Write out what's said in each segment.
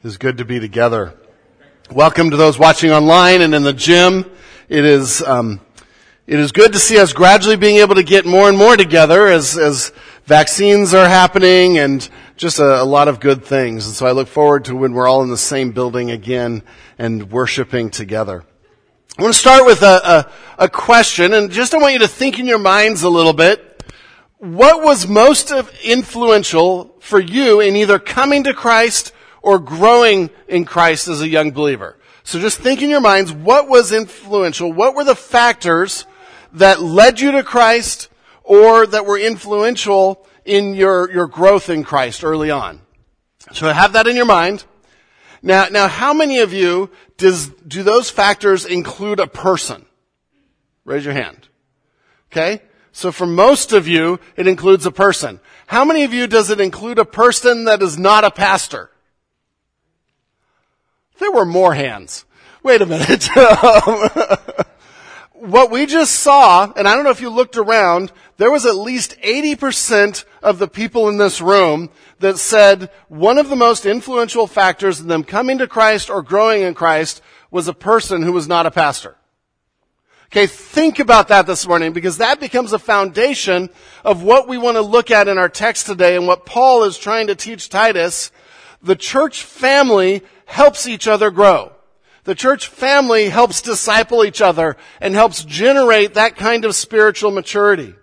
It is good to be together. Welcome to those watching online and in the gym. It is um, it is good to see us gradually being able to get more and more together as as vaccines are happening and just a, a lot of good things. And so I look forward to when we're all in the same building again and worshiping together. I want to start with a, a, a question, and just I want you to think in your minds a little bit. What was most influential for you in either coming to Christ or growing in Christ as a young believer. So just think in your minds, what was influential? What were the factors that led you to Christ or that were influential in your, your growth in Christ early on? So have that in your mind. Now, now how many of you does, do those factors include a person? Raise your hand. Okay? So for most of you, it includes a person. How many of you does it include a person that is not a pastor? There were more hands. Wait a minute. what we just saw, and I don't know if you looked around, there was at least 80% of the people in this room that said one of the most influential factors in them coming to Christ or growing in Christ was a person who was not a pastor. Okay, think about that this morning because that becomes a foundation of what we want to look at in our text today and what Paul is trying to teach Titus. The church family helps each other grow. The church family helps disciple each other and helps generate that kind of spiritual maturity.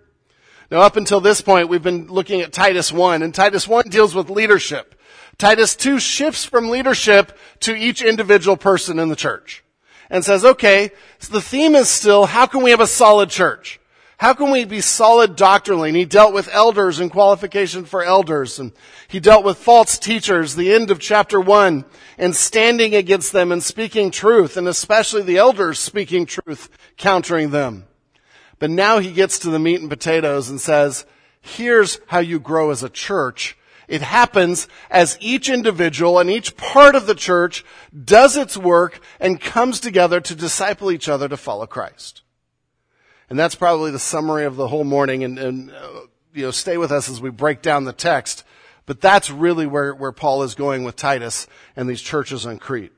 Now up until this point, we've been looking at Titus 1 and Titus 1 deals with leadership. Titus 2 shifts from leadership to each individual person in the church and says, okay, so the theme is still, how can we have a solid church? How can we be solid doctrinally? And he dealt with elders and qualification for elders. And he dealt with false teachers, the end of chapter one, and standing against them and speaking truth, and especially the elders speaking truth, countering them. But now he gets to the meat and potatoes and says, here's how you grow as a church. It happens as each individual and each part of the church does its work and comes together to disciple each other to follow Christ. And that's probably the summary of the whole morning. And, and uh, you know, stay with us as we break down the text. But that's really where, where Paul is going with Titus and these churches on Crete.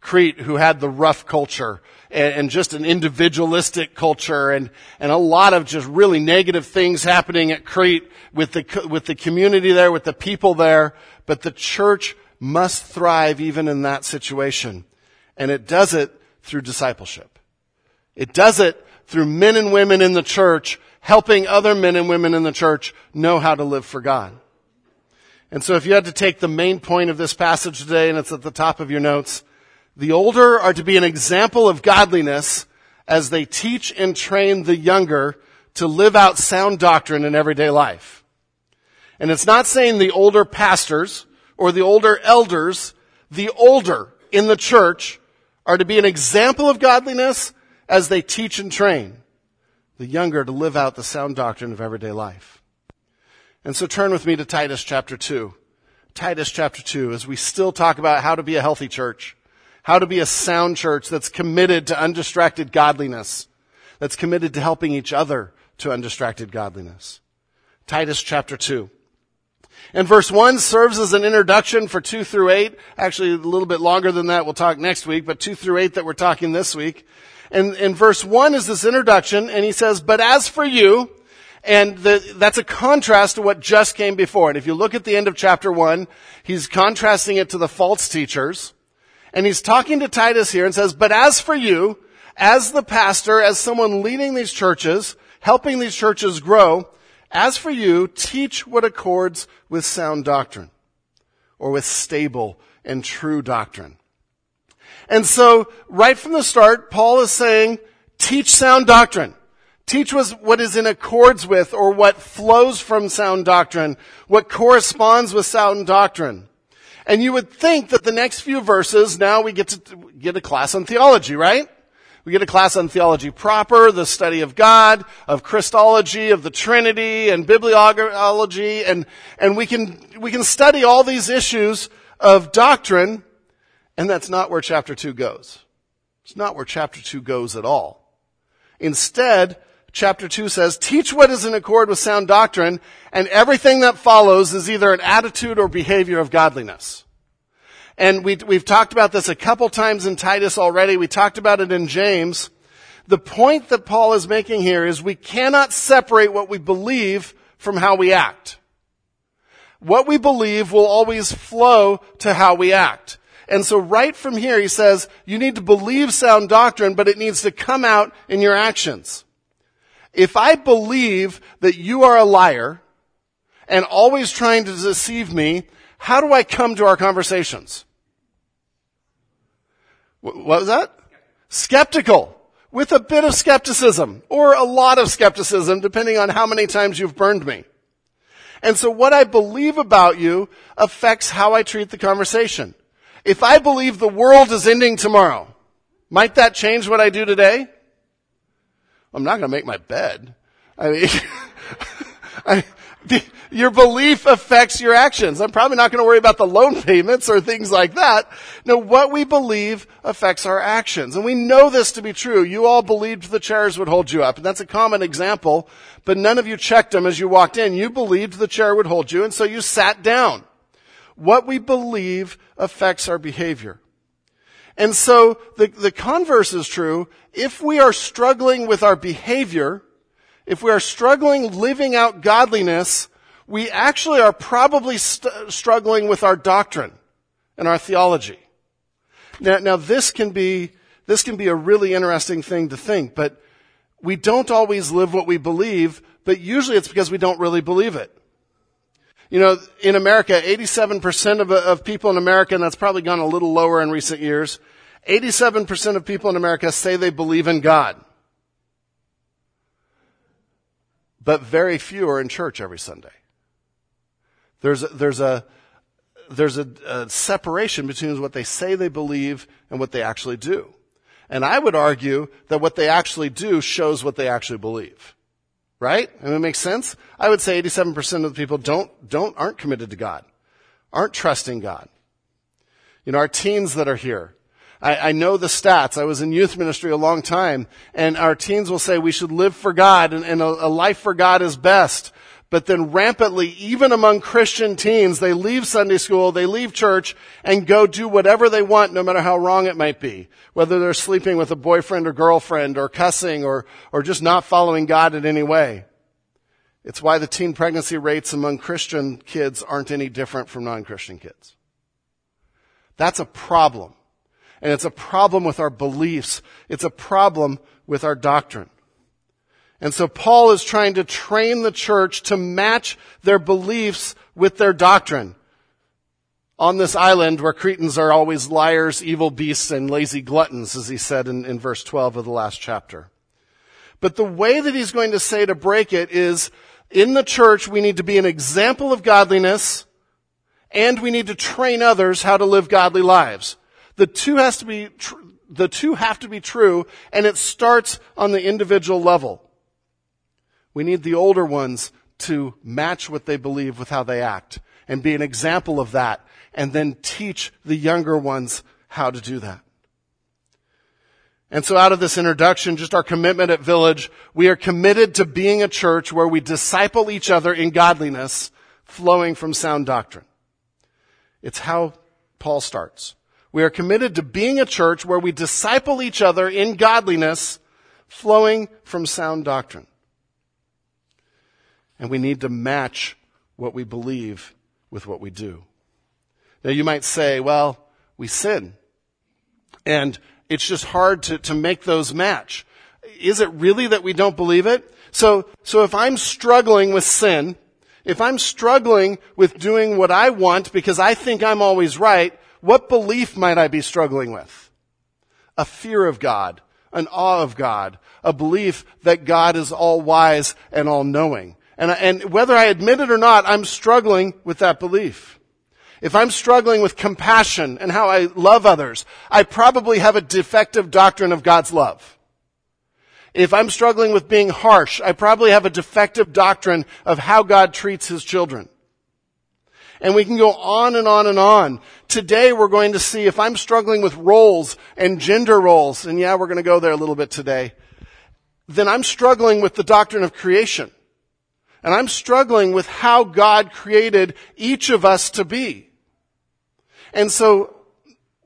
Crete, who had the rough culture and, and, just an individualistic culture and, and a lot of just really negative things happening at Crete with the, with the community there, with the people there. But the church must thrive even in that situation. And it does it through discipleship. It does it through men and women in the church helping other men and women in the church know how to live for God. And so if you had to take the main point of this passage today, and it's at the top of your notes, the older are to be an example of godliness as they teach and train the younger to live out sound doctrine in everyday life. And it's not saying the older pastors or the older elders, the older in the church are to be an example of godliness as they teach and train the younger to live out the sound doctrine of everyday life. And so turn with me to Titus chapter 2. Titus chapter 2, as we still talk about how to be a healthy church, how to be a sound church that's committed to undistracted godliness, that's committed to helping each other to undistracted godliness. Titus chapter 2. And verse 1 serves as an introduction for 2 through 8. Actually, a little bit longer than that. We'll talk next week, but 2 through 8 that we're talking this week. And in verse one is this introduction, and he says, but as for you, and the, that's a contrast to what just came before. And if you look at the end of chapter one, he's contrasting it to the false teachers. And he's talking to Titus here and says, but as for you, as the pastor, as someone leading these churches, helping these churches grow, as for you, teach what accords with sound doctrine or with stable and true doctrine. And so, right from the start, Paul is saying, teach sound doctrine. Teach us what is in accords with or what flows from sound doctrine, what corresponds with sound doctrine. And you would think that the next few verses, now we get to get a class on theology, right? We get a class on theology proper, the study of God, of Christology, of the Trinity, and bibliology, and, and we can, we can study all these issues of doctrine and that's not where chapter 2 goes. It's not where chapter 2 goes at all. Instead, chapter 2 says, teach what is in accord with sound doctrine, and everything that follows is either an attitude or behavior of godliness. And we, we've talked about this a couple times in Titus already. We talked about it in James. The point that Paul is making here is we cannot separate what we believe from how we act. What we believe will always flow to how we act. And so right from here, he says, you need to believe sound doctrine, but it needs to come out in your actions. If I believe that you are a liar and always trying to deceive me, how do I come to our conversations? What was that? Skeptical. With a bit of skepticism or a lot of skepticism, depending on how many times you've burned me. And so what I believe about you affects how I treat the conversation. If I believe the world is ending tomorrow, might that change what I do today? I'm not going to make my bed. I mean, I, the, your belief affects your actions. I'm probably not going to worry about the loan payments or things like that. No, what we believe affects our actions. And we know this to be true. You all believed the chairs would hold you up. And that's a common example, but none of you checked them as you walked in. You believed the chair would hold you, and so you sat down. What we believe affects our behavior. And so the, the converse is true. If we are struggling with our behavior, if we are struggling living out godliness, we actually are probably st- struggling with our doctrine and our theology. Now, now this can be, this can be a really interesting thing to think, but we don't always live what we believe, but usually it's because we don't really believe it. You know, in America, 87% of, of people in America, and that's probably gone a little lower in recent years, 87% of people in America say they believe in God. But very few are in church every Sunday. There's there's a, there's a, a separation between what they say they believe and what they actually do. And I would argue that what they actually do shows what they actually believe. Right? And it makes sense? I would say 87% of the people don't, don't, aren't committed to God. Aren't trusting God. You know, our teens that are here. I, I know the stats. I was in youth ministry a long time and our teens will say we should live for God and, and a, a life for God is best. But then rampantly, even among Christian teens, they leave Sunday school, they leave church, and go do whatever they want, no matter how wrong it might be. Whether they're sleeping with a boyfriend or girlfriend, or cussing, or, or just not following God in any way. It's why the teen pregnancy rates among Christian kids aren't any different from non-Christian kids. That's a problem. And it's a problem with our beliefs. It's a problem with our doctrine. And so Paul is trying to train the church to match their beliefs with their doctrine. On this island where Cretans are always liars, evil beasts, and lazy gluttons, as he said in, in verse 12 of the last chapter. But the way that he's going to say to break it is, in the church, we need to be an example of godliness, and we need to train others how to live godly lives. The two has to be, tr- the two have to be true, and it starts on the individual level. We need the older ones to match what they believe with how they act and be an example of that and then teach the younger ones how to do that. And so out of this introduction, just our commitment at Village, we are committed to being a church where we disciple each other in godliness flowing from sound doctrine. It's how Paul starts. We are committed to being a church where we disciple each other in godliness flowing from sound doctrine. And we need to match what we believe with what we do. Now you might say, well, we sin. And it's just hard to, to make those match. Is it really that we don't believe it? So, so if I'm struggling with sin, if I'm struggling with doing what I want because I think I'm always right, what belief might I be struggling with? A fear of God, an awe of God, a belief that God is all wise and all knowing. And, and whether I admit it or not, I'm struggling with that belief. If I'm struggling with compassion and how I love others, I probably have a defective doctrine of God's love. If I'm struggling with being harsh, I probably have a defective doctrine of how God treats his children. And we can go on and on and on. Today we're going to see if I'm struggling with roles and gender roles, and yeah, we're going to go there a little bit today, then I'm struggling with the doctrine of creation. And I'm struggling with how God created each of us to be. And so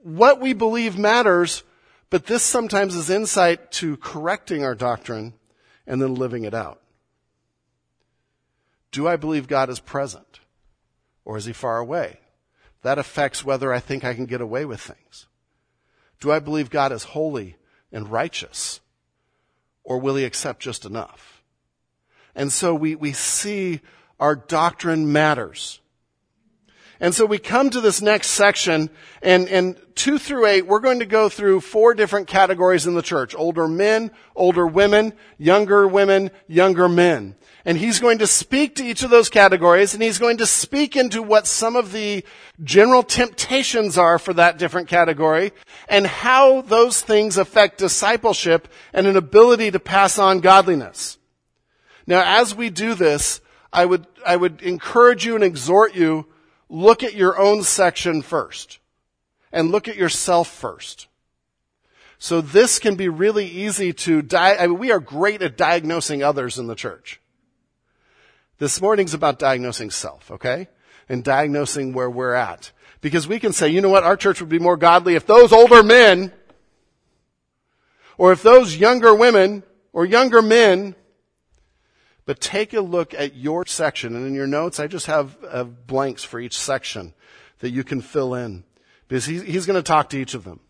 what we believe matters, but this sometimes is insight to correcting our doctrine and then living it out. Do I believe God is present? Or is he far away? That affects whether I think I can get away with things. Do I believe God is holy and righteous? Or will he accept just enough? And so we, we see our doctrine matters. And so we come to this next section and, and two through eight, we're going to go through four different categories in the church. Older men, older women, younger women, younger men. And he's going to speak to each of those categories and he's going to speak into what some of the general temptations are for that different category and how those things affect discipleship and an ability to pass on godliness. Now, as we do this, I would, I would encourage you and exhort you look at your own section first and look at yourself first. So this can be really easy to di- I mean, we are great at diagnosing others in the church. This morning's about diagnosing self, okay? And diagnosing where we're at. Because we can say, you know what, our church would be more godly if those older men, or if those younger women, or younger men but take a look at your section, and in your notes, I just have, have blanks for each section that you can fill in because he, he's going to talk to each of them.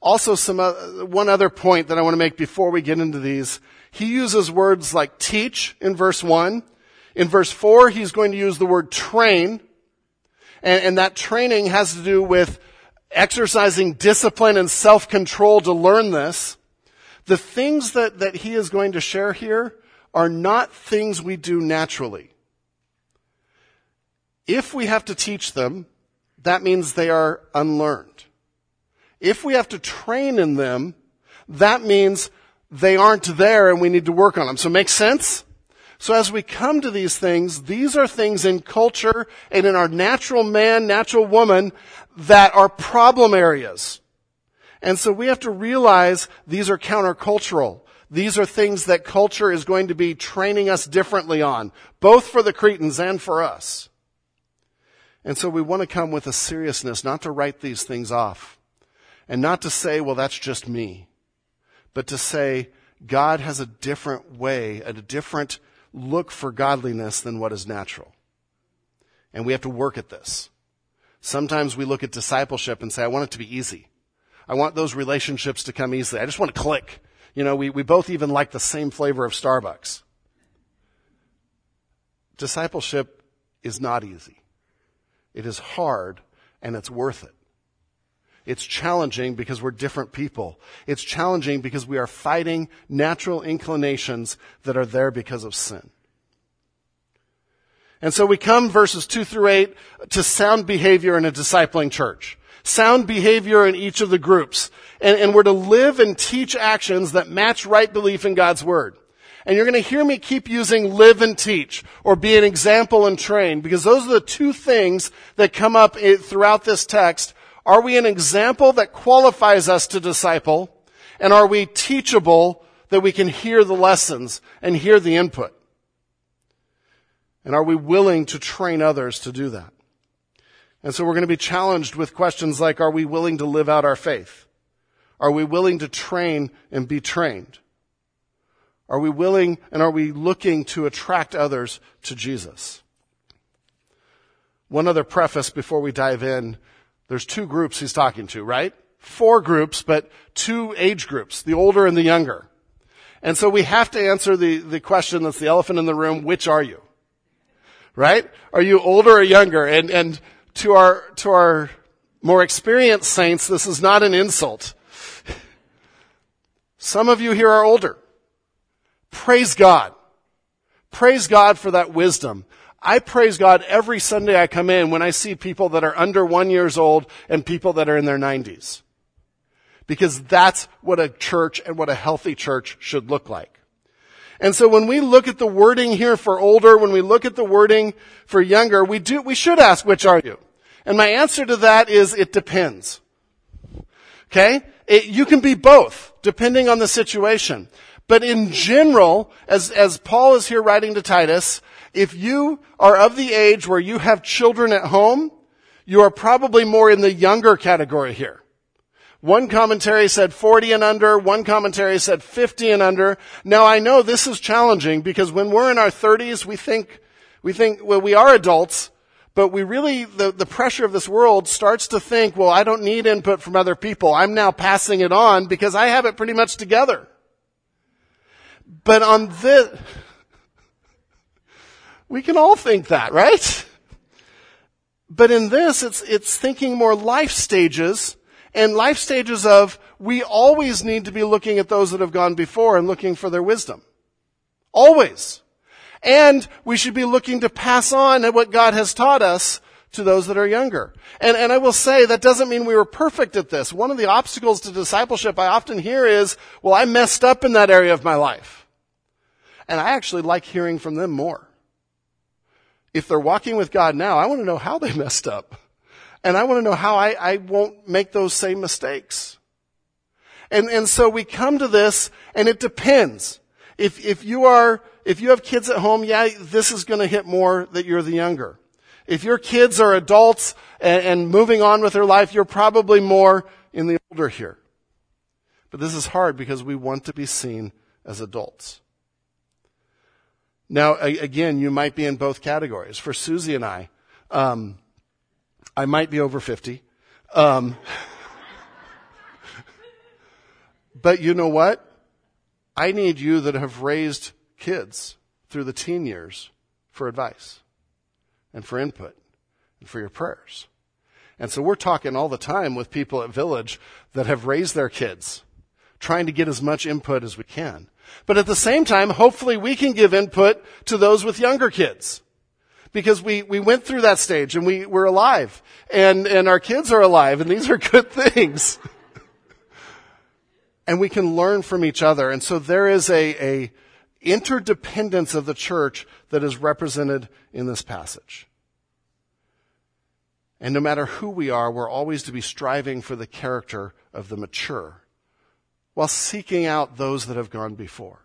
Also, some uh, one other point that I want to make before we get into these. He uses words like teach in verse one. In verse four, he's going to use the word train, and, and that training has to do with exercising discipline and self-control to learn this. The things that, that he is going to share here are not things we do naturally. If we have to teach them, that means they are unlearned. If we have to train in them, that means they aren't there and we need to work on them. So make sense? So as we come to these things, these are things in culture and in our natural man, natural woman that are problem areas. And so we have to realize these are countercultural. These are things that culture is going to be training us differently on, both for the Cretans and for us. And so we want to come with a seriousness, not to write these things off, and not to say, well, that's just me, but to say, God has a different way, a different look for godliness than what is natural. And we have to work at this. Sometimes we look at discipleship and say, I want it to be easy. I want those relationships to come easily. I just want to click. You know, we, we both even like the same flavor of Starbucks. Discipleship is not easy. It is hard and it's worth it. It's challenging because we're different people. It's challenging because we are fighting natural inclinations that are there because of sin. And so we come verses two through eight to sound behavior in a discipling church sound behavior in each of the groups. And, and we're to live and teach actions that match right belief in God's Word. And you're going to hear me keep using live and teach or be an example and train because those are the two things that come up throughout this text. Are we an example that qualifies us to disciple? And are we teachable that we can hear the lessons and hear the input? And are we willing to train others to do that? And so we're going to be challenged with questions like, are we willing to live out our faith? Are we willing to train and be trained? Are we willing and are we looking to attract others to Jesus? One other preface before we dive in. There's two groups he's talking to, right? Four groups, but two age groups, the older and the younger. And so we have to answer the, the question that's the elephant in the room, which are you? Right? Are you older or younger? And, and to our, to our more experienced saints, this is not an insult. Some of you here are older. Praise God. Praise God for that wisdom. I praise God every Sunday I come in when I see people that are under one years old and people that are in their nineties. Because that's what a church and what a healthy church should look like. And so when we look at the wording here for older, when we look at the wording for younger, we do, we should ask, which are you? And my answer to that is it depends. Okay? It, you can be both, depending on the situation. But in general, as, as Paul is here writing to Titus, if you are of the age where you have children at home, you are probably more in the younger category here. One commentary said 40 and under, one commentary said 50 and under. Now I know this is challenging because when we're in our 30s, we think, we think, well, we are adults, but we really, the, the pressure of this world starts to think, well, I don't need input from other people. I'm now passing it on because I have it pretty much together. But on this, we can all think that, right? But in this, it's, it's thinking more life stages and life stages of we always need to be looking at those that have gone before and looking for their wisdom. Always. And we should be looking to pass on what God has taught us to those that are younger. And, and I will say that doesn't mean we were perfect at this. One of the obstacles to discipleship I often hear is, well, I messed up in that area of my life. And I actually like hearing from them more. If they're walking with God now, I want to know how they messed up. And I want to know how I, I won't make those same mistakes. And, and so we come to this and it depends. If, if you are, if you have kids at home, yeah, this is going to hit more that you're the younger. If your kids are adults and, and moving on with their life, you're probably more in the older here. But this is hard because we want to be seen as adults. Now, again, you might be in both categories. For Susie and I, um, I might be over 50. Um, but you know what? I need you that have raised kids through the teen years for advice and for input and for your prayers. And so we're talking all the time with people at Village that have raised their kids, trying to get as much input as we can. But at the same time, hopefully we can give input to those with younger kids because we, we went through that stage and we, we're alive and, and our kids are alive and these are good things. and we can learn from each other. And so there is a, a interdependence of the church that is represented in this passage. And no matter who we are, we're always to be striving for the character of the mature while seeking out those that have gone before.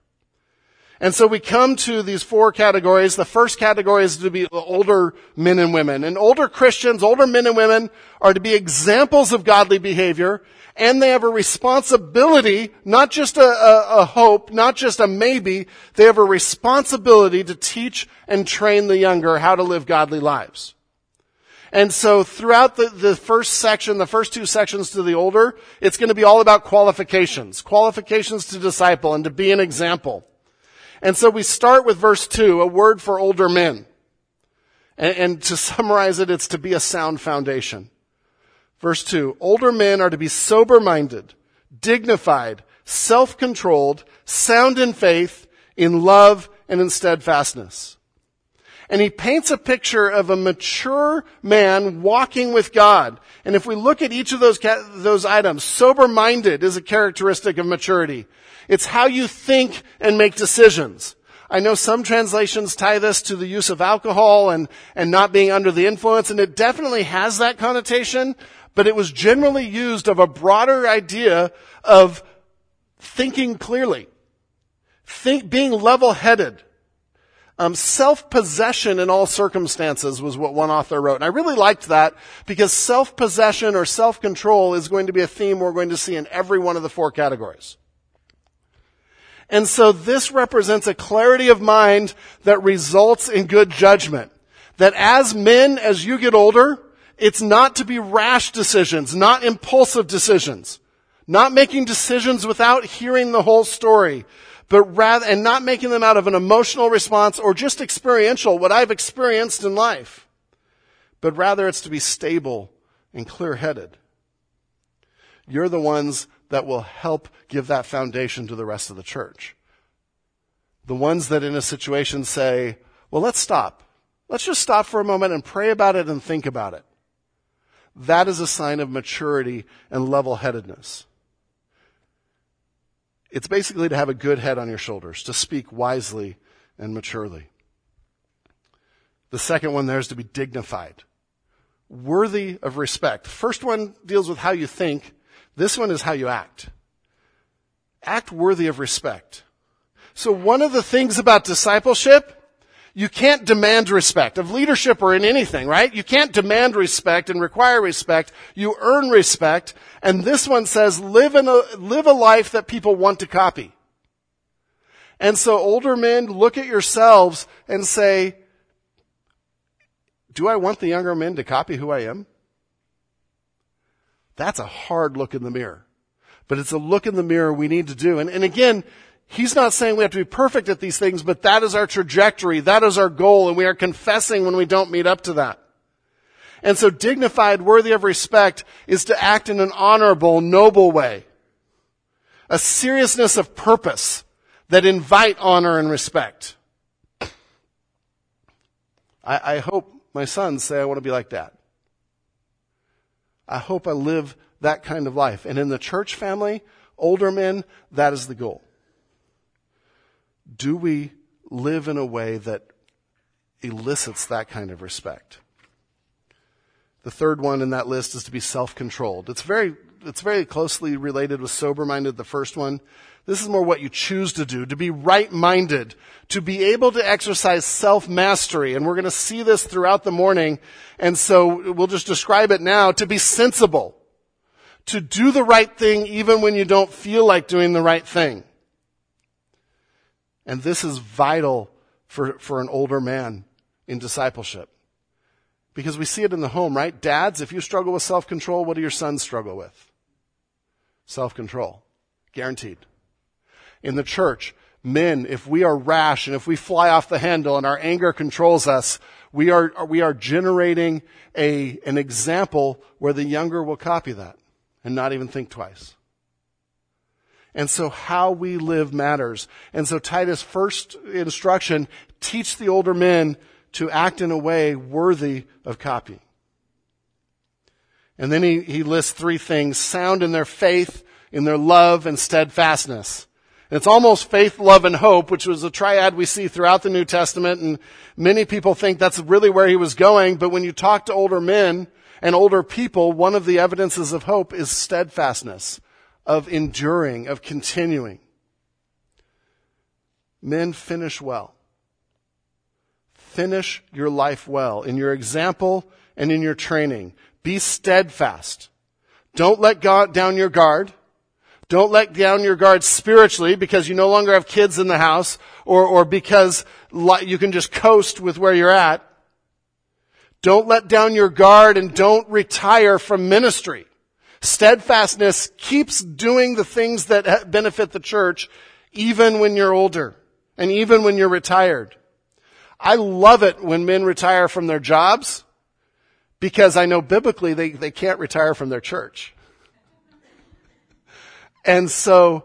And so we come to these four categories. The first category is to be the older men and women. And older Christians, older men and women are to be examples of godly behavior and they have a responsibility, not just a, a, a, hope, not just a maybe, they have a responsibility to teach and train the younger how to live godly lives. And so throughout the, the first section, the first two sections to the older, it's going to be all about qualifications. Qualifications to disciple and to be an example. And so we start with verse 2, a word for older men. And, and, to summarize it, it's to be a sound foundation. Verse 2, older men are to be sober-minded, dignified, self-controlled, sound in faith, in love, and in steadfastness. And he paints a picture of a mature man walking with God. And if we look at each of those, those items, sober-minded is a characteristic of maturity. It's how you think and make decisions. I know some translations tie this to the use of alcohol and, and not being under the influence, and it definitely has that connotation, but it was generally used of a broader idea of thinking clearly, think, being level-headed. Um, self-possession in all circumstances was what one author wrote. And I really liked that because self-possession or self-control is going to be a theme we're going to see in every one of the four categories. And so this represents a clarity of mind that results in good judgment. That as men, as you get older, it's not to be rash decisions, not impulsive decisions, not making decisions without hearing the whole story, but rather, and not making them out of an emotional response or just experiential, what I've experienced in life, but rather it's to be stable and clear headed. You're the ones that will help give that foundation to the rest of the church. The ones that in a situation say, well, let's stop. Let's just stop for a moment and pray about it and think about it. That is a sign of maturity and level headedness. It's basically to have a good head on your shoulders, to speak wisely and maturely. The second one there is to be dignified, worthy of respect. First one deals with how you think. This one is how you act. Act worthy of respect. So one of the things about discipleship, you can't demand respect of leadership or in anything, right? You can't demand respect and require respect. You earn respect. And this one says live in a, live a life that people want to copy. And so older men look at yourselves and say, do I want the younger men to copy who I am? That's a hard look in the mirror. But it's a look in the mirror we need to do. And, and again, he's not saying we have to be perfect at these things, but that is our trajectory. That is our goal. And we are confessing when we don't meet up to that. And so dignified, worthy of respect is to act in an honorable, noble way. A seriousness of purpose that invite honor and respect. I, I hope my sons say I want to be like that. I hope I live that kind of life. And in the church family, older men, that is the goal. Do we live in a way that elicits that kind of respect? The third one in that list is to be self-controlled. It's very, it's very closely related with sober-minded, the first one. This is more what you choose to do, to be right-minded, to be able to exercise self-mastery. And we're going to see this throughout the morning. And so we'll just describe it now, to be sensible, to do the right thing even when you don't feel like doing the right thing. And this is vital for, for an older man in discipleship. Because we see it in the home, right? Dads, if you struggle with self-control, what do your sons struggle with? Self-control. Guaranteed in the church. Men, if we are rash and if we fly off the handle and our anger controls us, we are, we are generating a, an example where the younger will copy that and not even think twice. And so how we live matters. And so Titus' first instruction, teach the older men to act in a way worthy of copy. And then he, he lists three things, sound in their faith, in their love, and steadfastness. It's almost faith, love, and hope, which was a triad we see throughout the New Testament, and many people think that's really where he was going, but when you talk to older men and older people, one of the evidences of hope is steadfastness, of enduring, of continuing. Men finish well. Finish your life well in your example and in your training. Be steadfast. Don't let God down your guard. Don't let down your guard spiritually because you no longer have kids in the house or, or because you can just coast with where you're at. Don't let down your guard and don't retire from ministry. Steadfastness keeps doing the things that benefit the church even when you're older and even when you're retired. I love it when men retire from their jobs because I know biblically they, they can't retire from their church. And so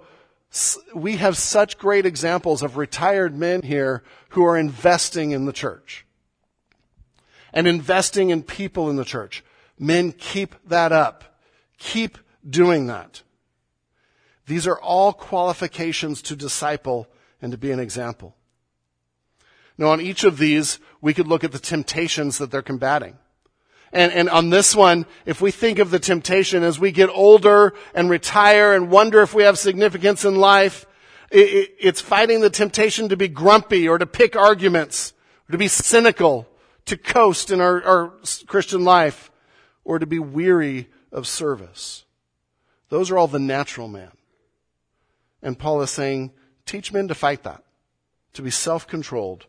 we have such great examples of retired men here who are investing in the church and investing in people in the church. Men keep that up. Keep doing that. These are all qualifications to disciple and to be an example. Now on each of these, we could look at the temptations that they're combating. And, and on this one, if we think of the temptation as we get older and retire and wonder if we have significance in life, it, it, it's fighting the temptation to be grumpy or to pick arguments, or to be cynical, to coast in our, our Christian life, or to be weary of service. Those are all the natural man. And Paul is saying, teach men to fight that, to be self-controlled,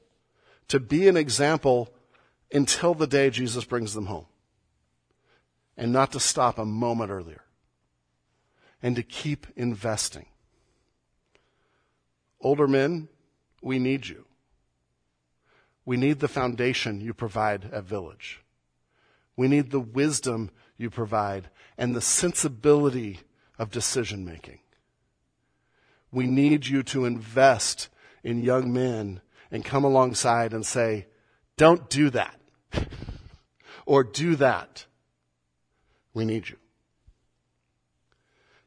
to be an example until the day Jesus brings them home. And not to stop a moment earlier. And to keep investing. Older men, we need you. We need the foundation you provide at Village. We need the wisdom you provide and the sensibility of decision making. We need you to invest in young men and come alongside and say, don't do that. or do that. We need you.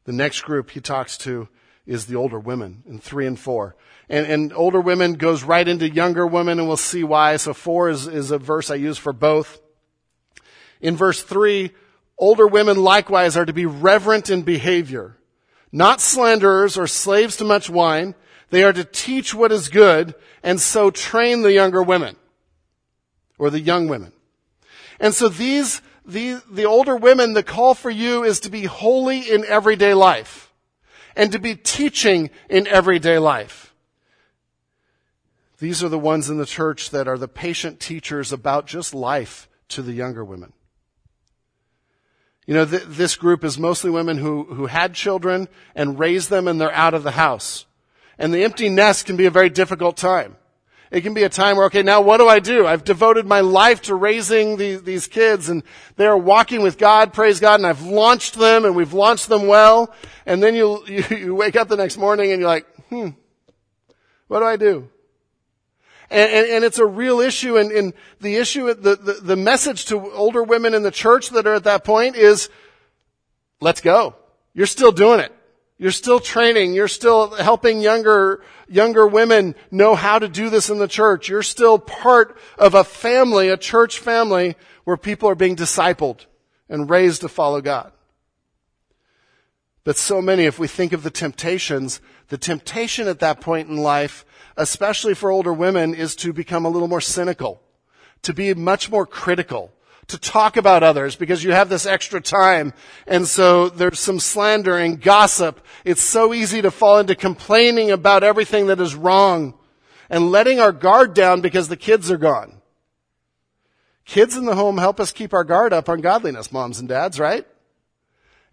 The next group he talks to is the older women in three and four. And, and older women goes right into younger women and we'll see why. So four is, is a verse I use for both. In verse three, older women likewise are to be reverent in behavior, not slanderers or slaves to much wine. They are to teach what is good and so train the younger women. or the young women. And so these, the, the older women, the call for you is to be holy in everyday life and to be teaching in everyday life. These are the ones in the church that are the patient teachers about just life to the younger women. You know, th- this group is mostly women who, who had children and raised them and they're out of the house. And the empty nest can be a very difficult time. It can be a time where, okay, now what do I do? I've devoted my life to raising these, these kids and they're walking with God, praise God, and I've launched them and we've launched them well. And then you, you, you wake up the next morning and you're like, hmm, what do I do? And, and, and, it's a real issue. And, and the issue, the, the, the, message to older women in the church that are at that point is, let's go. You're still doing it. You're still training. You're still helping younger, younger women know how to do this in the church. You're still part of a family, a church family where people are being discipled and raised to follow God. But so many, if we think of the temptations, the temptation at that point in life, especially for older women, is to become a little more cynical, to be much more critical, to talk about others because you have this extra time. And so there's some slander and gossip. It's so easy to fall into complaining about everything that is wrong and letting our guard down because the kids are gone. Kids in the home help us keep our guard up on godliness, moms and dads, right?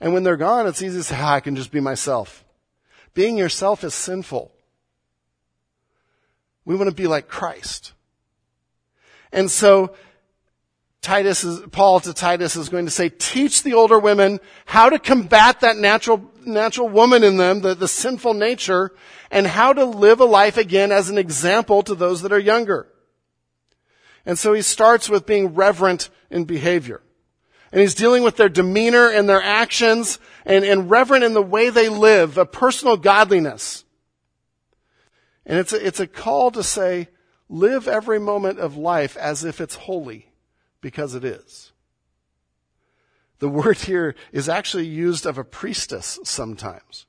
And when they're gone, it's easy to say, ah, I can just be myself. Being yourself is sinful. We want to be like Christ. And so Titus is, Paul to Titus is going to say, teach the older women how to combat that natural, natural woman in them, the, the sinful nature, and how to live a life again as an example to those that are younger. And so he starts with being reverent in behavior. And he's dealing with their demeanor and their actions and, and reverent in the way they live, a personal godliness. And it's a, it's a call to say, live every moment of life as if it's holy because it is. The word here is actually used of a priestess sometimes.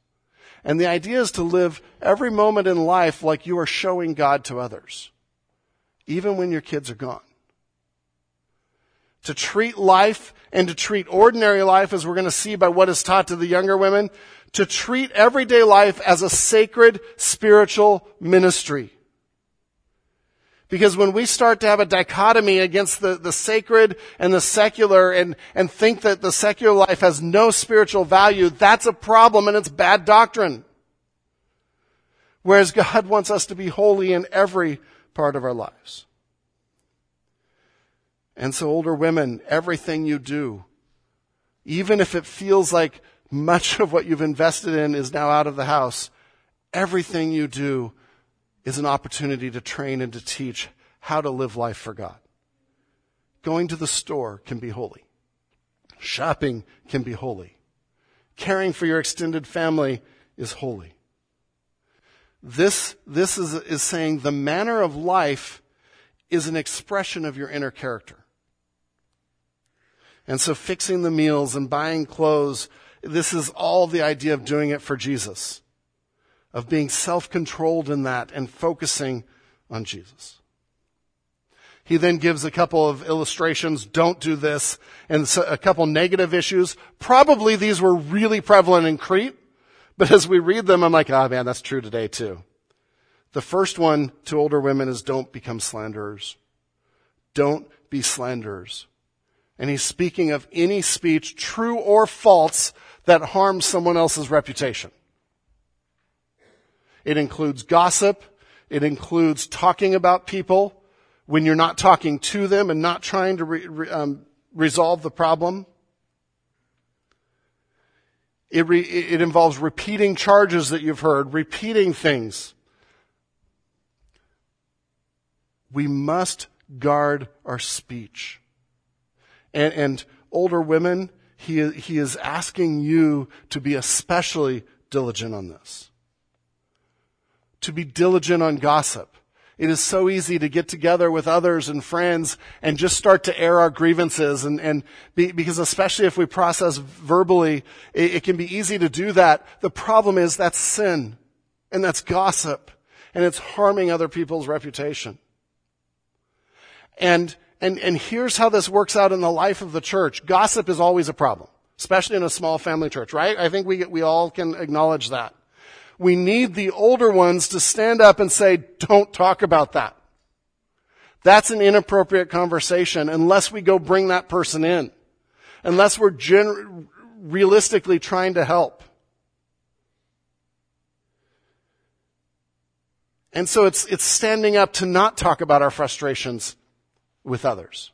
And the idea is to live every moment in life like you are showing God to others, even when your kids are gone. To treat life and to treat ordinary life, as we're going to see by what is taught to the younger women, to treat everyday life as a sacred spiritual ministry. Because when we start to have a dichotomy against the, the sacred and the secular and, and think that the secular life has no spiritual value, that's a problem and it's bad doctrine. Whereas God wants us to be holy in every part of our lives. And so older women, everything you do, even if it feels like much of what you've invested in is now out of the house, everything you do is an opportunity to train and to teach how to live life for God. Going to the store can be holy. Shopping can be holy. Caring for your extended family is holy. This, this is, is saying the manner of life is an expression of your inner character. And so fixing the meals and buying clothes, this is all the idea of doing it for Jesus of being self-controlled in that and focusing on Jesus. He then gives a couple of illustrations, don't do this, and a couple negative issues. Probably these were really prevalent in Crete, but as we read them, I'm like, ah, oh, man, that's true today too. The first one to older women is don't become slanderers. Don't be slanderers. And he's speaking of any speech, true or false, that harms someone else's reputation. It includes gossip. It includes talking about people when you're not talking to them and not trying to re, re, um, resolve the problem. It, re, it involves repeating charges that you've heard, repeating things. We must guard our speech. And, and older women, he, he is asking you to be especially diligent on this to be diligent on gossip. It is so easy to get together with others and friends and just start to air our grievances and, and be, because especially if we process verbally, it, it can be easy to do that. The problem is that's sin and that's gossip and it's harming other people's reputation. And, And, and here's how this works out in the life of the church. Gossip is always a problem, especially in a small family church, right? I think we, we all can acknowledge that. We need the older ones to stand up and say, don't talk about that. That's an inappropriate conversation unless we go bring that person in. Unless we're gen- realistically trying to help. And so it's, it's standing up to not talk about our frustrations with others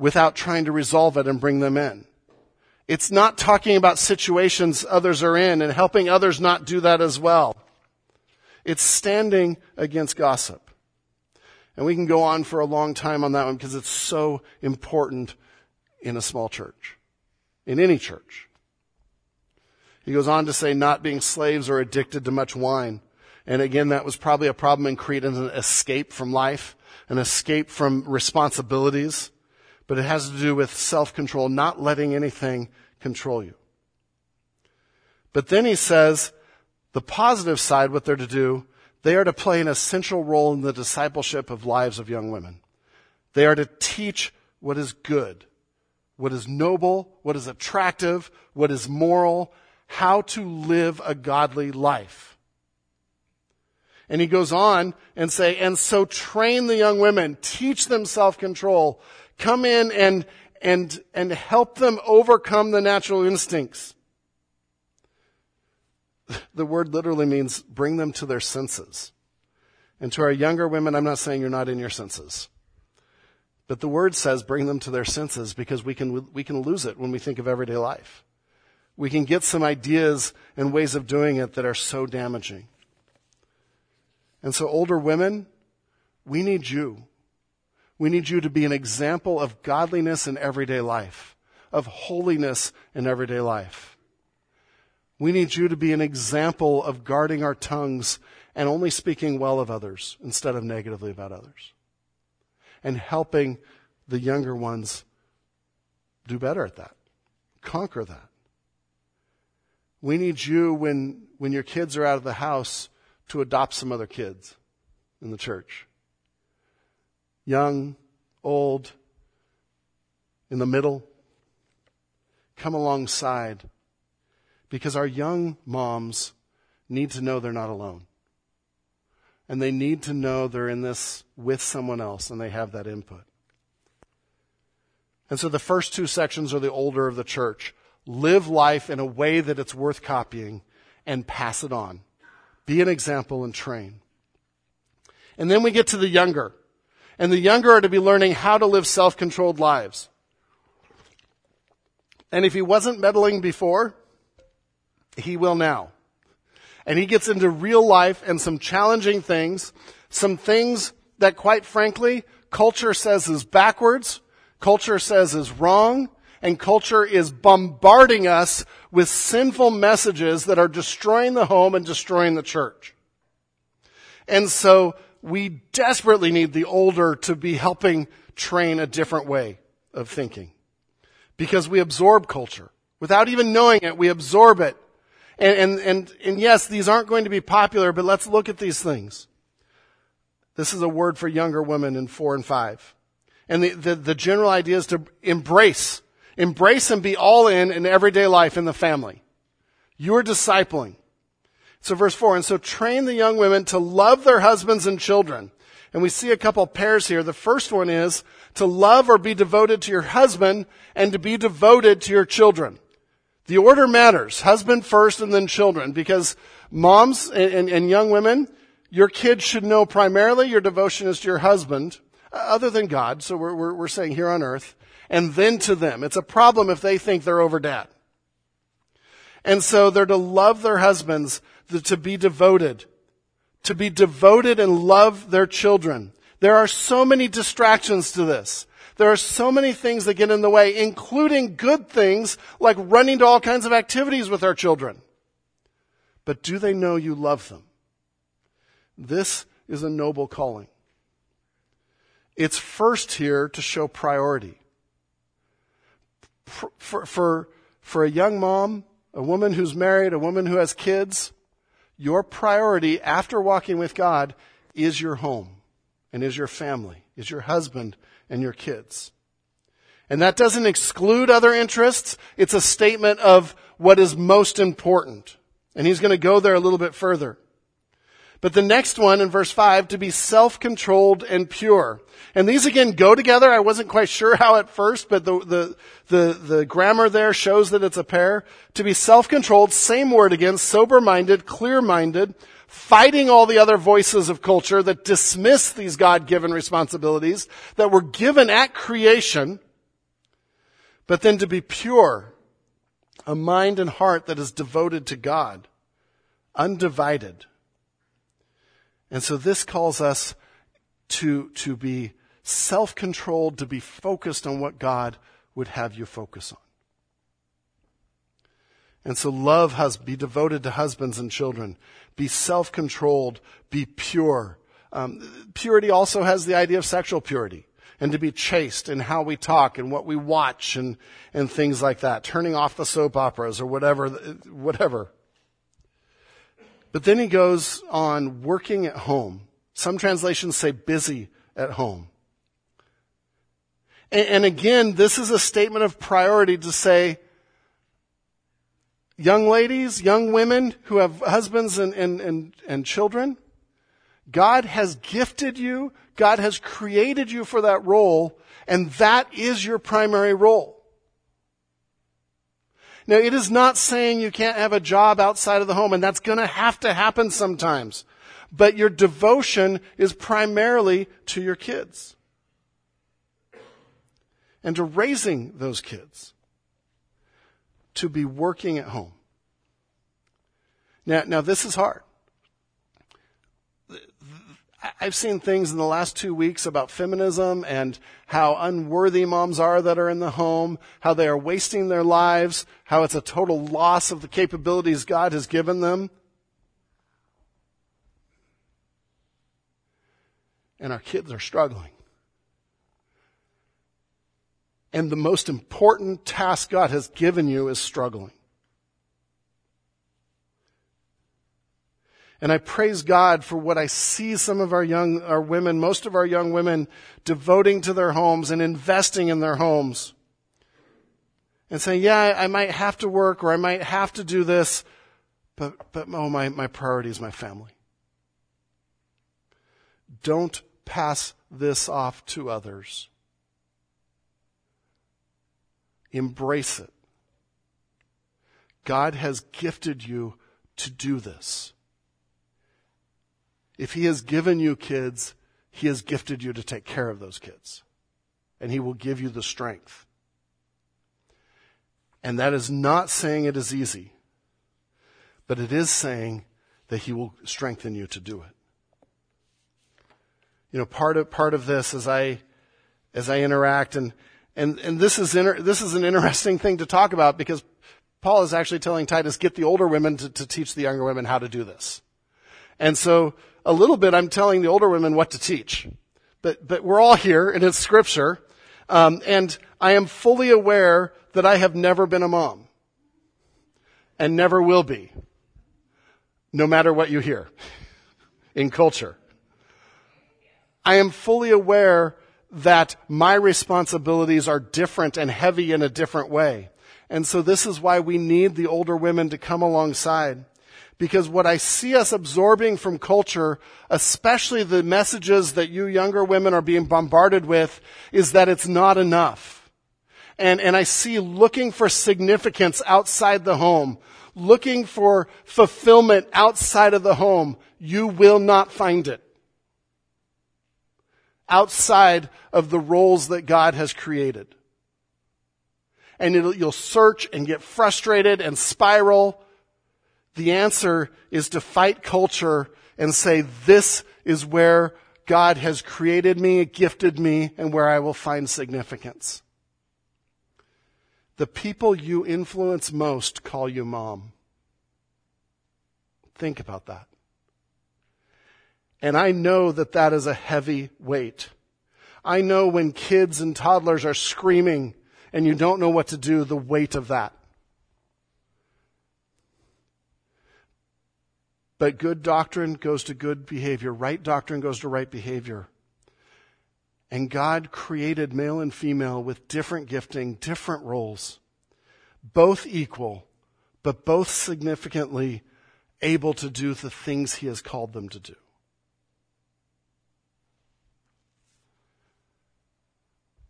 without trying to resolve it and bring them in. It's not talking about situations others are in and helping others not do that as well. It's standing against gossip. And we can go on for a long time on that one because it's so important in a small church, in any church. He goes on to say not being slaves or addicted to much wine. And again, that was probably a problem in Crete as an escape from life, an escape from responsibilities. But it has to do with self-control, not letting anything control you. But then he says, the positive side, what they're to do, they are to play an essential role in the discipleship of lives of young women. They are to teach what is good, what is noble, what is attractive, what is moral, how to live a godly life. And he goes on and say, and so train the young women, teach them self-control, come in and, and, and help them overcome the natural instincts. The word literally means bring them to their senses. And to our younger women, I'm not saying you're not in your senses. But the word says bring them to their senses because we can, we can lose it when we think of everyday life. We can get some ideas and ways of doing it that are so damaging. And so, older women, we need you. We need you to be an example of godliness in everyday life, of holiness in everyday life. We need you to be an example of guarding our tongues and only speaking well of others instead of negatively about others. And helping the younger ones do better at that, conquer that. We need you when, when your kids are out of the house to adopt some other kids in the church. Young, old, in the middle. Come alongside. Because our young moms need to know they're not alone. And they need to know they're in this with someone else and they have that input. And so the first two sections are the older of the church. Live life in a way that it's worth copying and pass it on. Be an example and train. And then we get to the younger. And the younger are to be learning how to live self-controlled lives. And if he wasn't meddling before, he will now. And he gets into real life and some challenging things, some things that quite frankly, culture says is backwards, culture says is wrong, and culture is bombarding us with sinful messages that are destroying the home and destroying the church. And so we desperately need the older to be helping train a different way of thinking. Because we absorb culture. Without even knowing it, we absorb it. And, and, and, and yes, these aren't going to be popular, but let's look at these things. This is a word for younger women in four and five. And the, the, the general idea is to embrace Embrace and be all in in everyday life in the family. You're discipling. So verse four, and so train the young women to love their husbands and children. And we see a couple pairs here. The first one is to love or be devoted to your husband and to be devoted to your children. The order matters. Husband first and then children because moms and, and, and young women, your kids should know primarily your devotion is to your husband, uh, other than God. So we're, we're, we're saying here on earth and then to them. It's a problem if they think they're over dad. And so they're to love their husbands, to be devoted, to be devoted and love their children. There are so many distractions to this. There are so many things that get in the way, including good things like running to all kinds of activities with our children. But do they know you love them? This is a noble calling. It's first here to show priority for, for, for a young mom, a woman who's married, a woman who has kids, your priority after walking with God is your home. and is your family, is your husband and your kids. And that doesn't exclude other interests. It's a statement of what is most important. And he's going to go there a little bit further. But the next one in verse 5, to be self-controlled and pure. And these again go together. I wasn't quite sure how at first, but the, the, the, the grammar there shows that it's a pair. To be self-controlled, same word again, sober-minded, clear-minded, fighting all the other voices of culture that dismiss these God-given responsibilities that were given at creation, but then to be pure, a mind and heart that is devoted to God, undivided. And so this calls us to, to be self-controlled, to be focused on what God would have you focus on. And so love has, be devoted to husbands and children. Be self-controlled. Be pure. Um, purity also has the idea of sexual purity and to be chaste in how we talk and what we watch and, and things like that. Turning off the soap operas or whatever, whatever. But then he goes on working at home. Some translations say busy at home. And, and again, this is a statement of priority to say, young ladies, young women who have husbands and, and, and, and children, God has gifted you. God has created you for that role, and that is your primary role. Now, it is not saying you can't have a job outside of the home, and that's going to have to happen sometimes. But your devotion is primarily to your kids and to raising those kids to be working at home. Now, now this is hard. I've seen things in the last two weeks about feminism and how unworthy moms are that are in the home, how they are wasting their lives, how it's a total loss of the capabilities God has given them. And our kids are struggling. And the most important task God has given you is struggling. And I praise God for what I see some of our young, our women, most of our young women devoting to their homes and investing in their homes. And saying, yeah, I might have to work or I might have to do this, but, but oh, my, my priority is my family. Don't pass this off to others. Embrace it. God has gifted you to do this. If He has given you kids, He has gifted you to take care of those kids. And He will give you the strength. And that is not saying it is easy, but it is saying that He will strengthen you to do it. You know, part of, part of this as I, as I interact and, and, and this is, inter, this is an interesting thing to talk about because Paul is actually telling Titus, get the older women to, to teach the younger women how to do this. And so a little bit I'm telling the older women what to teach. But, but we're all here and it's scripture. Um, and I am fully aware that I have never been a mom and never will be, no matter what you hear in culture. I am fully aware that my responsibilities are different and heavy in a different way. And so this is why we need the older women to come alongside because what I see us absorbing from culture, especially the messages that you younger women are being bombarded with, is that it's not enough. And, and I see looking for significance outside the home, looking for fulfillment outside of the home. You will not find it. Outside of the roles that God has created. And you'll search and get frustrated and spiral the answer is to fight culture and say, this is where God has created me, gifted me, and where I will find significance. The people you influence most call you mom. Think about that. And I know that that is a heavy weight. I know when kids and toddlers are screaming and you don't know what to do, the weight of that. But good doctrine goes to good behavior. Right doctrine goes to right behavior. And God created male and female with different gifting, different roles, both equal, but both significantly able to do the things He has called them to do.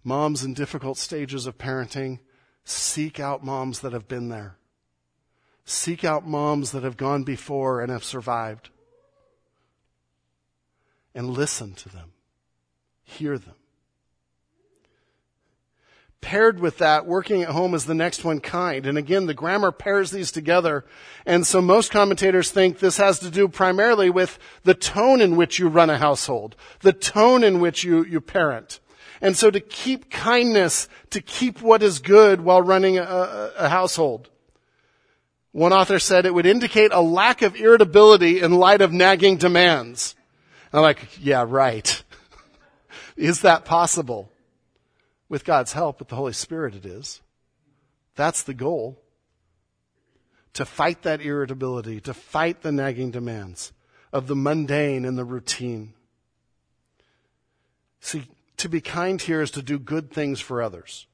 Moms in difficult stages of parenting, seek out moms that have been there. Seek out moms that have gone before and have survived. And listen to them. Hear them. Paired with that, working at home is the next one, kind. And again, the grammar pairs these together. And so most commentators think this has to do primarily with the tone in which you run a household, the tone in which you, you parent. And so to keep kindness, to keep what is good while running a, a household. One author said it would indicate a lack of irritability in light of nagging demands. I'm like, yeah, right. is that possible? With God's help, with the Holy Spirit, it is. That's the goal. To fight that irritability, to fight the nagging demands of the mundane and the routine. See, to be kind here is to do good things for others,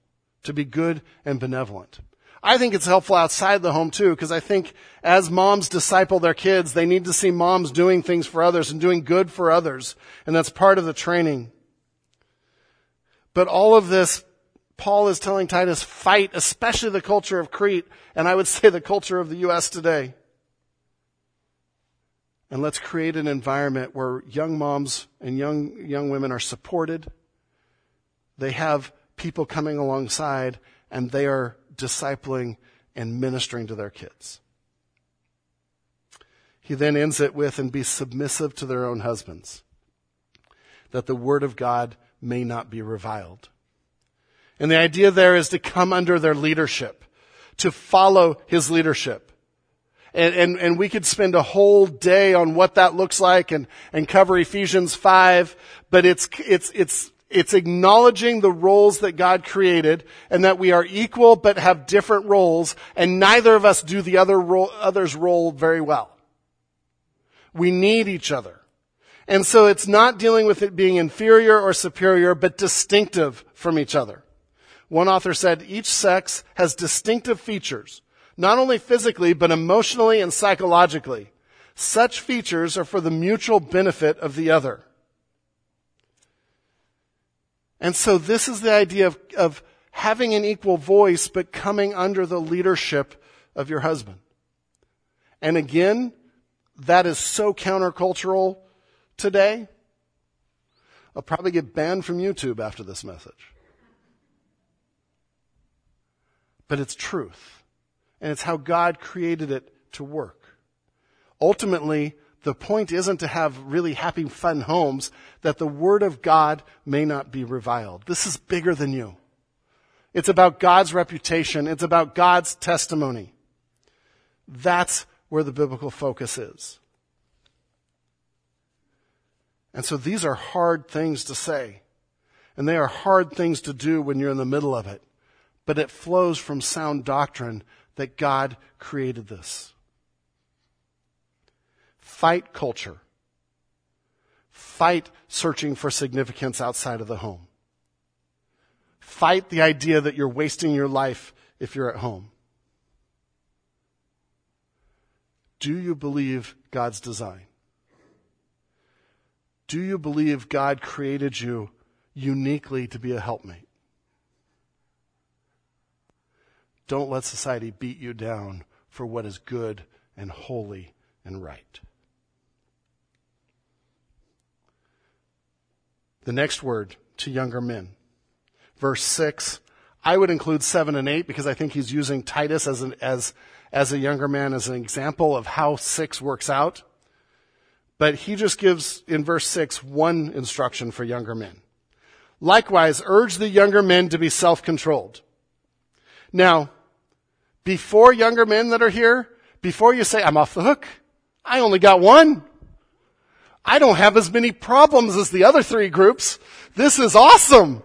to be good and benevolent. I think it's helpful outside the home too, because I think as moms disciple their kids, they need to see moms doing things for others and doing good for others. And that's part of the training. But all of this, Paul is telling Titus, fight, especially the culture of Crete, and I would say the culture of the U.S. today. And let's create an environment where young moms and young, young women are supported. They have people coming alongside and they are discipling and ministering to their kids. He then ends it with, and be submissive to their own husbands, that the word of God may not be reviled. And the idea there is to come under their leadership, to follow his leadership. And, and, and we could spend a whole day on what that looks like and, and cover Ephesians 5, but it's, it's, it's it's acknowledging the roles that God created and that we are equal but have different roles and neither of us do the other role, other's role very well. We need each other. And so it's not dealing with it being inferior or superior, but distinctive from each other. One author said each sex has distinctive features, not only physically, but emotionally and psychologically. Such features are for the mutual benefit of the other. And so this is the idea of, of having an equal voice, but coming under the leadership of your husband. And again, that is so countercultural today. I'll probably get banned from YouTube after this message. But it's truth. And it's how God created it to work. Ultimately, the point isn't to have really happy, fun homes, that the Word of God may not be reviled. This is bigger than you. It's about God's reputation. It's about God's testimony. That's where the biblical focus is. And so these are hard things to say. And they are hard things to do when you're in the middle of it. But it flows from sound doctrine that God created this. Fight culture. Fight searching for significance outside of the home. Fight the idea that you're wasting your life if you're at home. Do you believe God's design? Do you believe God created you uniquely to be a helpmate? Don't let society beat you down for what is good and holy and right. The next word to younger men. Verse 6. I would include 7 and 8 because I think he's using Titus as, an, as, as a younger man as an example of how 6 works out. But he just gives in verse 6 one instruction for younger men. Likewise, urge the younger men to be self-controlled. Now, before younger men that are here, before you say, I'm off the hook, I only got one. I don't have as many problems as the other three groups. This is awesome.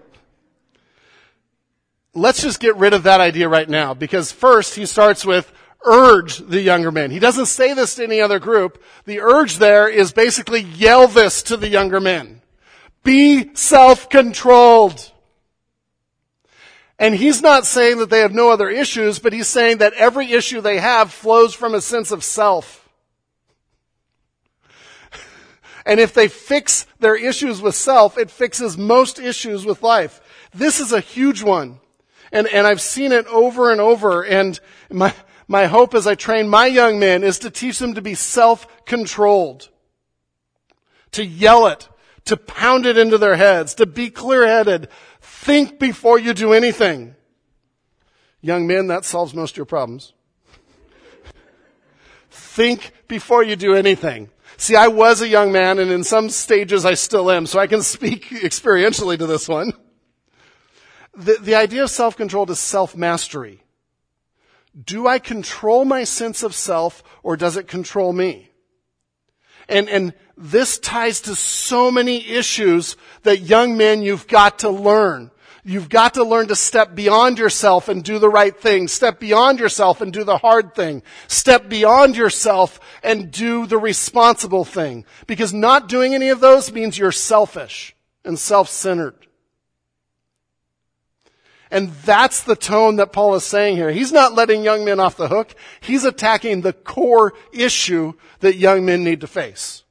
Let's just get rid of that idea right now because first he starts with urge the younger men. He doesn't say this to any other group. The urge there is basically yell this to the younger men. Be self-controlled. And he's not saying that they have no other issues, but he's saying that every issue they have flows from a sense of self. And if they fix their issues with self, it fixes most issues with life. This is a huge one. And, and I've seen it over and over. And my, my hope as I train my young men is to teach them to be self-controlled. To yell it. To pound it into their heads. To be clear-headed. Think before you do anything. Young men, that solves most of your problems. Think before you do anything. See, I was a young man and in some stages I still am, so I can speak experientially to this one. The, the idea of self-control is self-mastery. Do I control my sense of self or does it control me? And, and this ties to so many issues that young men you've got to learn. You've got to learn to step beyond yourself and do the right thing. Step beyond yourself and do the hard thing. Step beyond yourself and do the responsible thing. Because not doing any of those means you're selfish and self-centered. And that's the tone that Paul is saying here. He's not letting young men off the hook. He's attacking the core issue that young men need to face.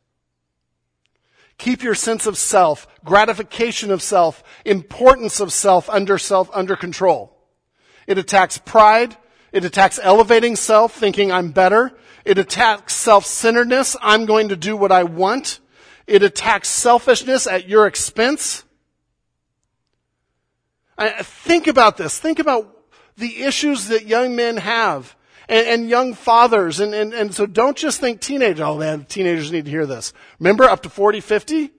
Keep your sense of self, gratification of self, importance of self under self, under control. It attacks pride. It attacks elevating self, thinking I'm better. It attacks self-centeredness. I'm going to do what I want. It attacks selfishness at your expense. I, think about this. Think about the issues that young men have and, and young fathers. And, and, and so don't just think teenagers. Oh man, teenagers need to hear this. Remember up to 40, 50?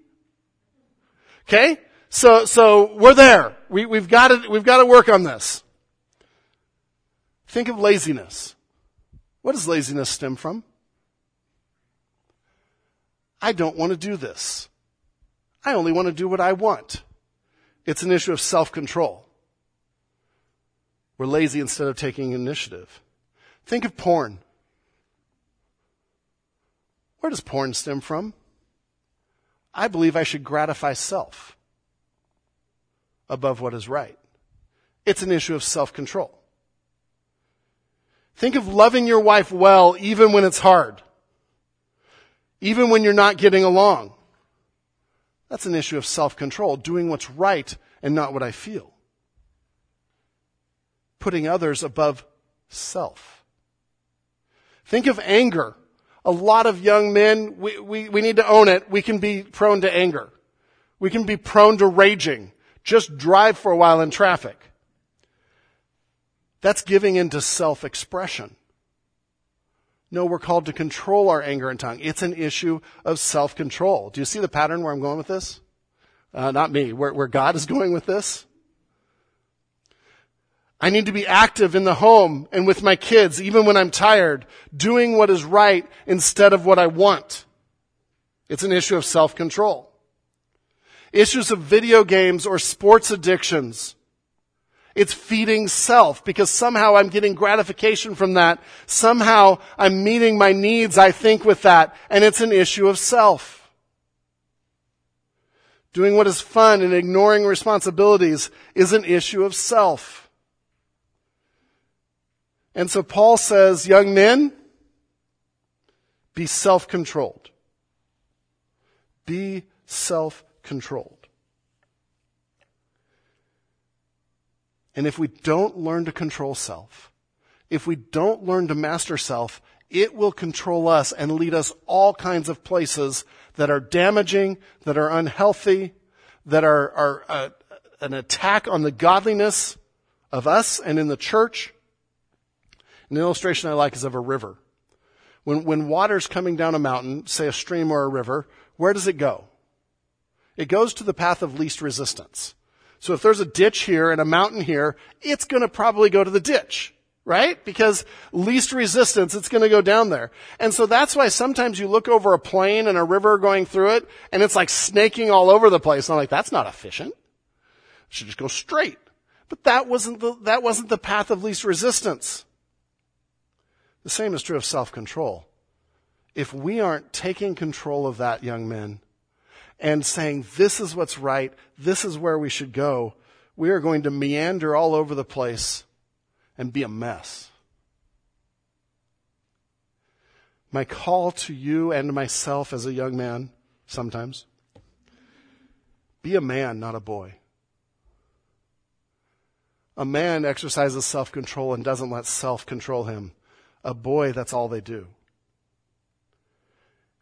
Okay? So, so we're there. We, we've got to, we've got to work on this. Think of laziness. What does laziness stem from? I don't want to do this. I only want to do what I want. It's an issue of self-control. We're lazy instead of taking initiative. Think of porn. Where does porn stem from? I believe I should gratify self above what is right. It's an issue of self-control. Think of loving your wife well even when it's hard. Even when you're not getting along. That's an issue of self-control, doing what's right and not what I feel. Putting others above self. Think of anger. A lot of young men, we, we, we need to own it. We can be prone to anger. We can be prone to raging. Just drive for a while in traffic. That's giving into self-expression. No, we're called to control our anger and tongue. It's an issue of self-control. Do you see the pattern where I'm going with this? Uh, not me, where, where God is going with this? I need to be active in the home and with my kids, even when I'm tired, doing what is right instead of what I want. It's an issue of self-control. Issues of video games or sports addictions. It's feeding self because somehow I'm getting gratification from that. Somehow I'm meeting my needs, I think, with that. And it's an issue of self. Doing what is fun and ignoring responsibilities is an issue of self. And so Paul says, young men, be self-controlled. Be self-controlled. And if we don't learn to control self, if we don't learn to master self, it will control us and lead us all kinds of places that are damaging, that are unhealthy, that are, are uh, an attack on the godliness of us and in the church. An illustration I like is of a river. When, when water's coming down a mountain, say a stream or a river, where does it go? It goes to the path of least resistance. So if there's a ditch here and a mountain here, it's going to probably go to the ditch, right? Because least resistance, it's going to go down there. And so that's why sometimes you look over a plain and a river going through it, and it's like snaking all over the place. And I'm like, that's not efficient. It should just go straight. But that wasn't the, that wasn't the path of least resistance. The same is true of self-control. If we aren't taking control of that, young men, and saying, this is what's right, this is where we should go, we are going to meander all over the place and be a mess. My call to you and myself as a young man, sometimes, be a man, not a boy. A man exercises self control and doesn't let self control him. A boy, that's all they do.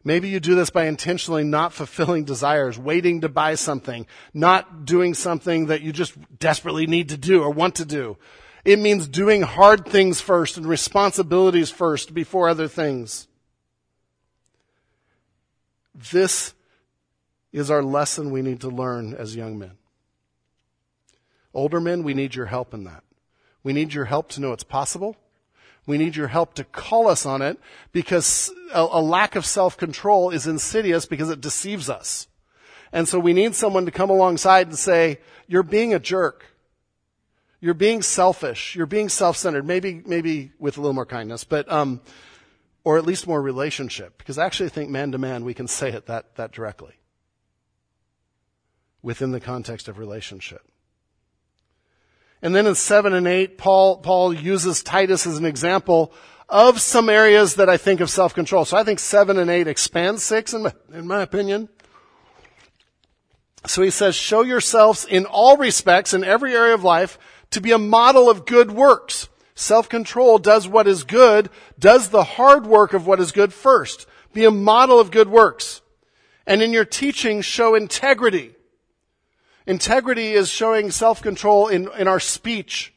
Maybe you do this by intentionally not fulfilling desires, waiting to buy something, not doing something that you just desperately need to do or want to do. It means doing hard things first and responsibilities first before other things. This is our lesson we need to learn as young men. Older men, we need your help in that. We need your help to know it's possible. We need your help to call us on it because a, a lack of self-control is insidious because it deceives us. And so we need someone to come alongside and say, you're being a jerk. You're being selfish. You're being self-centered. Maybe, maybe with a little more kindness, but, um, or at least more relationship. Because I actually think man to man, we can say it that, that directly. Within the context of relationship. And then in 7 and 8, Paul, Paul uses Titus as an example of some areas that I think of self-control. So I think 7 and 8 expand 6 in my, in my opinion. So he says, show yourselves in all respects, in every area of life, to be a model of good works. Self-control does what is good, does the hard work of what is good first. Be a model of good works. And in your teaching, show integrity. Integrity is showing self-control in, in our speech.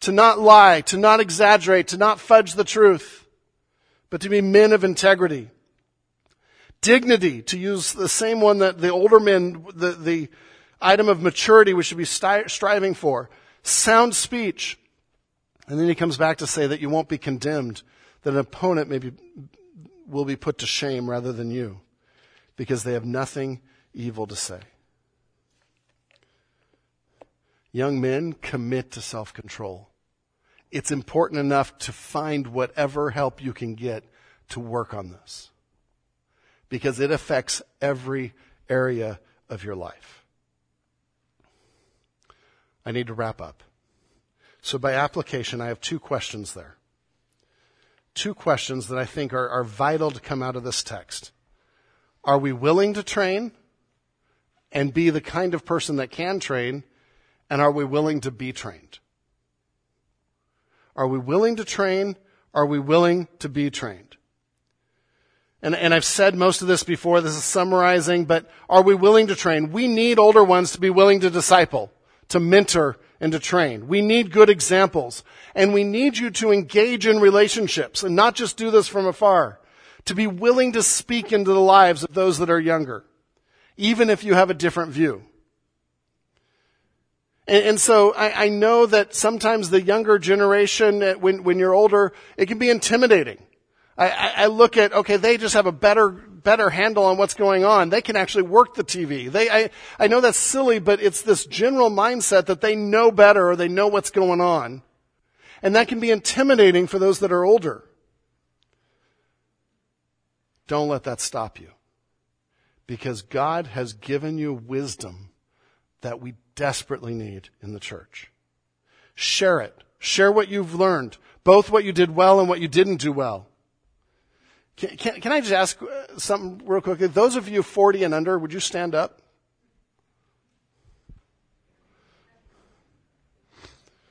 To not lie, to not exaggerate, to not fudge the truth, but to be men of integrity. Dignity, to use the same one that the older men, the, the item of maturity we should be striving for. Sound speech. And then he comes back to say that you won't be condemned, that an opponent maybe will be put to shame rather than you, because they have nothing evil to say. Young men, commit to self control. It's important enough to find whatever help you can get to work on this because it affects every area of your life. I need to wrap up. So by application, I have two questions there. Two questions that I think are, are vital to come out of this text. Are we willing to train and be the kind of person that can train? And are we willing to be trained? Are we willing to train? Are we willing to be trained? And, and I've said most of this before, this is summarizing, but are we willing to train? We need older ones to be willing to disciple, to mentor, and to train. We need good examples. And we need you to engage in relationships and not just do this from afar. To be willing to speak into the lives of those that are younger, even if you have a different view. And, and so I, I, know that sometimes the younger generation, uh, when, when you're older, it can be intimidating. I, I, look at, okay, they just have a better, better handle on what's going on. They can actually work the TV. They, I, I know that's silly, but it's this general mindset that they know better or they know what's going on. And that can be intimidating for those that are older. Don't let that stop you. Because God has given you wisdom that we desperately need in the church. Share it. Share what you've learned, both what you did well and what you didn't do well. Can, can, can I just ask uh, something real quickly? Those of you 40 and under, would you stand up?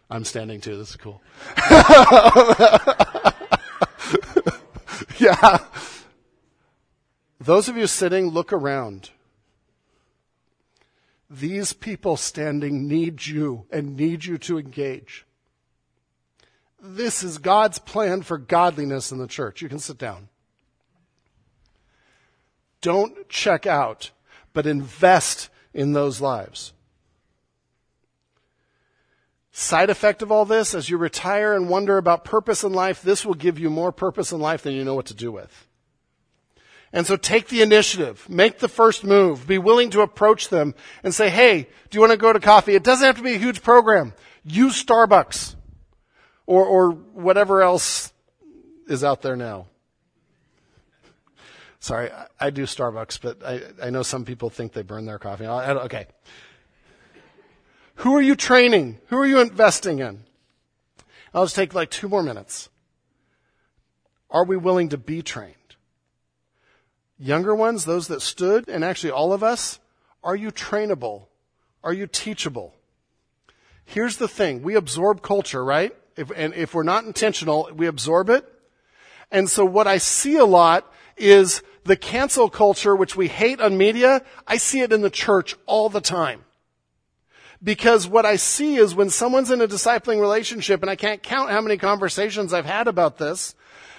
I'm standing too. This is cool. yeah. Those of you sitting, look around. These people standing need you and need you to engage. This is God's plan for godliness in the church. You can sit down. Don't check out, but invest in those lives. Side effect of all this, as you retire and wonder about purpose in life, this will give you more purpose in life than you know what to do with. And so take the initiative, make the first move, be willing to approach them and say, hey, do you want to go to coffee? It doesn't have to be a huge program. Use Starbucks or, or whatever else is out there now. Sorry, I, do Starbucks, but I, I know some people think they burn their coffee. I, I, okay. Who are you training? Who are you investing in? I'll just take like two more minutes. Are we willing to be trained? Younger ones, those that stood, and actually all of us, are you trainable? Are you teachable? Here's the thing. We absorb culture, right? If, and if we're not intentional, we absorb it. And so what I see a lot is the cancel culture, which we hate on media. I see it in the church all the time. Because what I see is when someone's in a discipling relationship, and I can't count how many conversations I've had about this,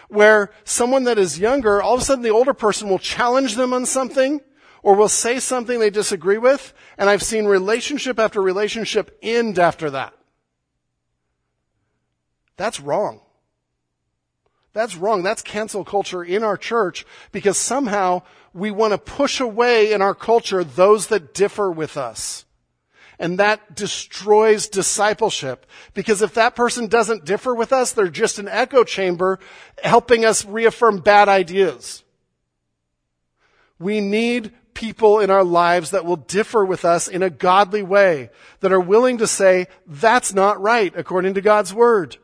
where someone that is younger, all of a sudden the older person will challenge them on something, or will say something they disagree with, and I've seen relationship after relationship end after that. That's wrong. That's wrong. That's cancel culture in our church because somehow we want to push away in our culture those that differ with us. And that destroys discipleship. Because if that person doesn't differ with us, they're just an echo chamber helping us reaffirm bad ideas. We need people in our lives that will differ with us in a godly way, that are willing to say, that's not right according to God's word.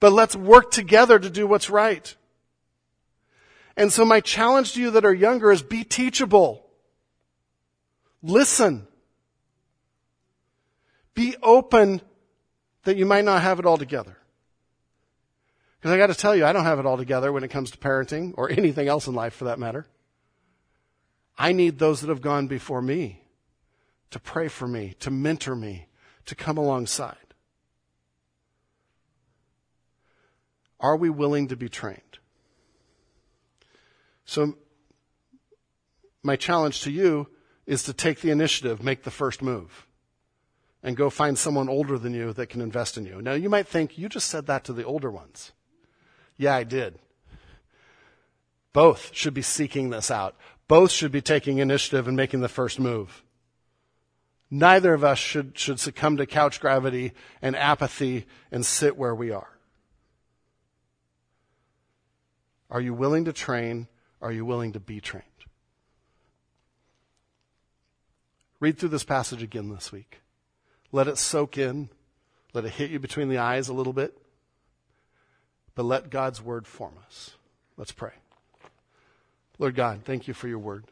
But let's work together to do what's right. And so my challenge to you that are younger is be teachable. Listen. Be open that you might not have it all together. Because I got to tell you, I don't have it all together when it comes to parenting or anything else in life for that matter. I need those that have gone before me to pray for me, to mentor me, to come alongside. Are we willing to be trained? So, my challenge to you is to take the initiative, make the first move and go find someone older than you that can invest in you. Now, you might think, you just said that to the older ones. Yeah, I did. Both should be seeking this out. Both should be taking initiative and making the first move. Neither of us should, should succumb to couch gravity and apathy and sit where we are. Are you willing to train? Are you willing to be trained? Read through this passage again this week. Let it soak in. Let it hit you between the eyes a little bit. But let God's word form us. Let's pray. Lord God, thank you for your word.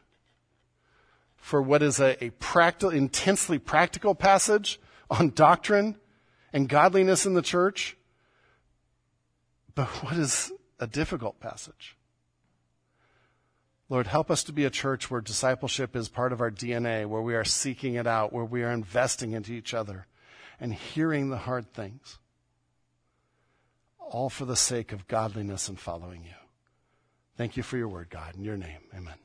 For what is a, a practical, intensely practical passage on doctrine and godliness in the church. But what is a difficult passage? Lord, help us to be a church where discipleship is part of our DNA, where we are seeking it out, where we are investing into each other and hearing the hard things. All for the sake of godliness and following you. Thank you for your word, God. In your name, amen.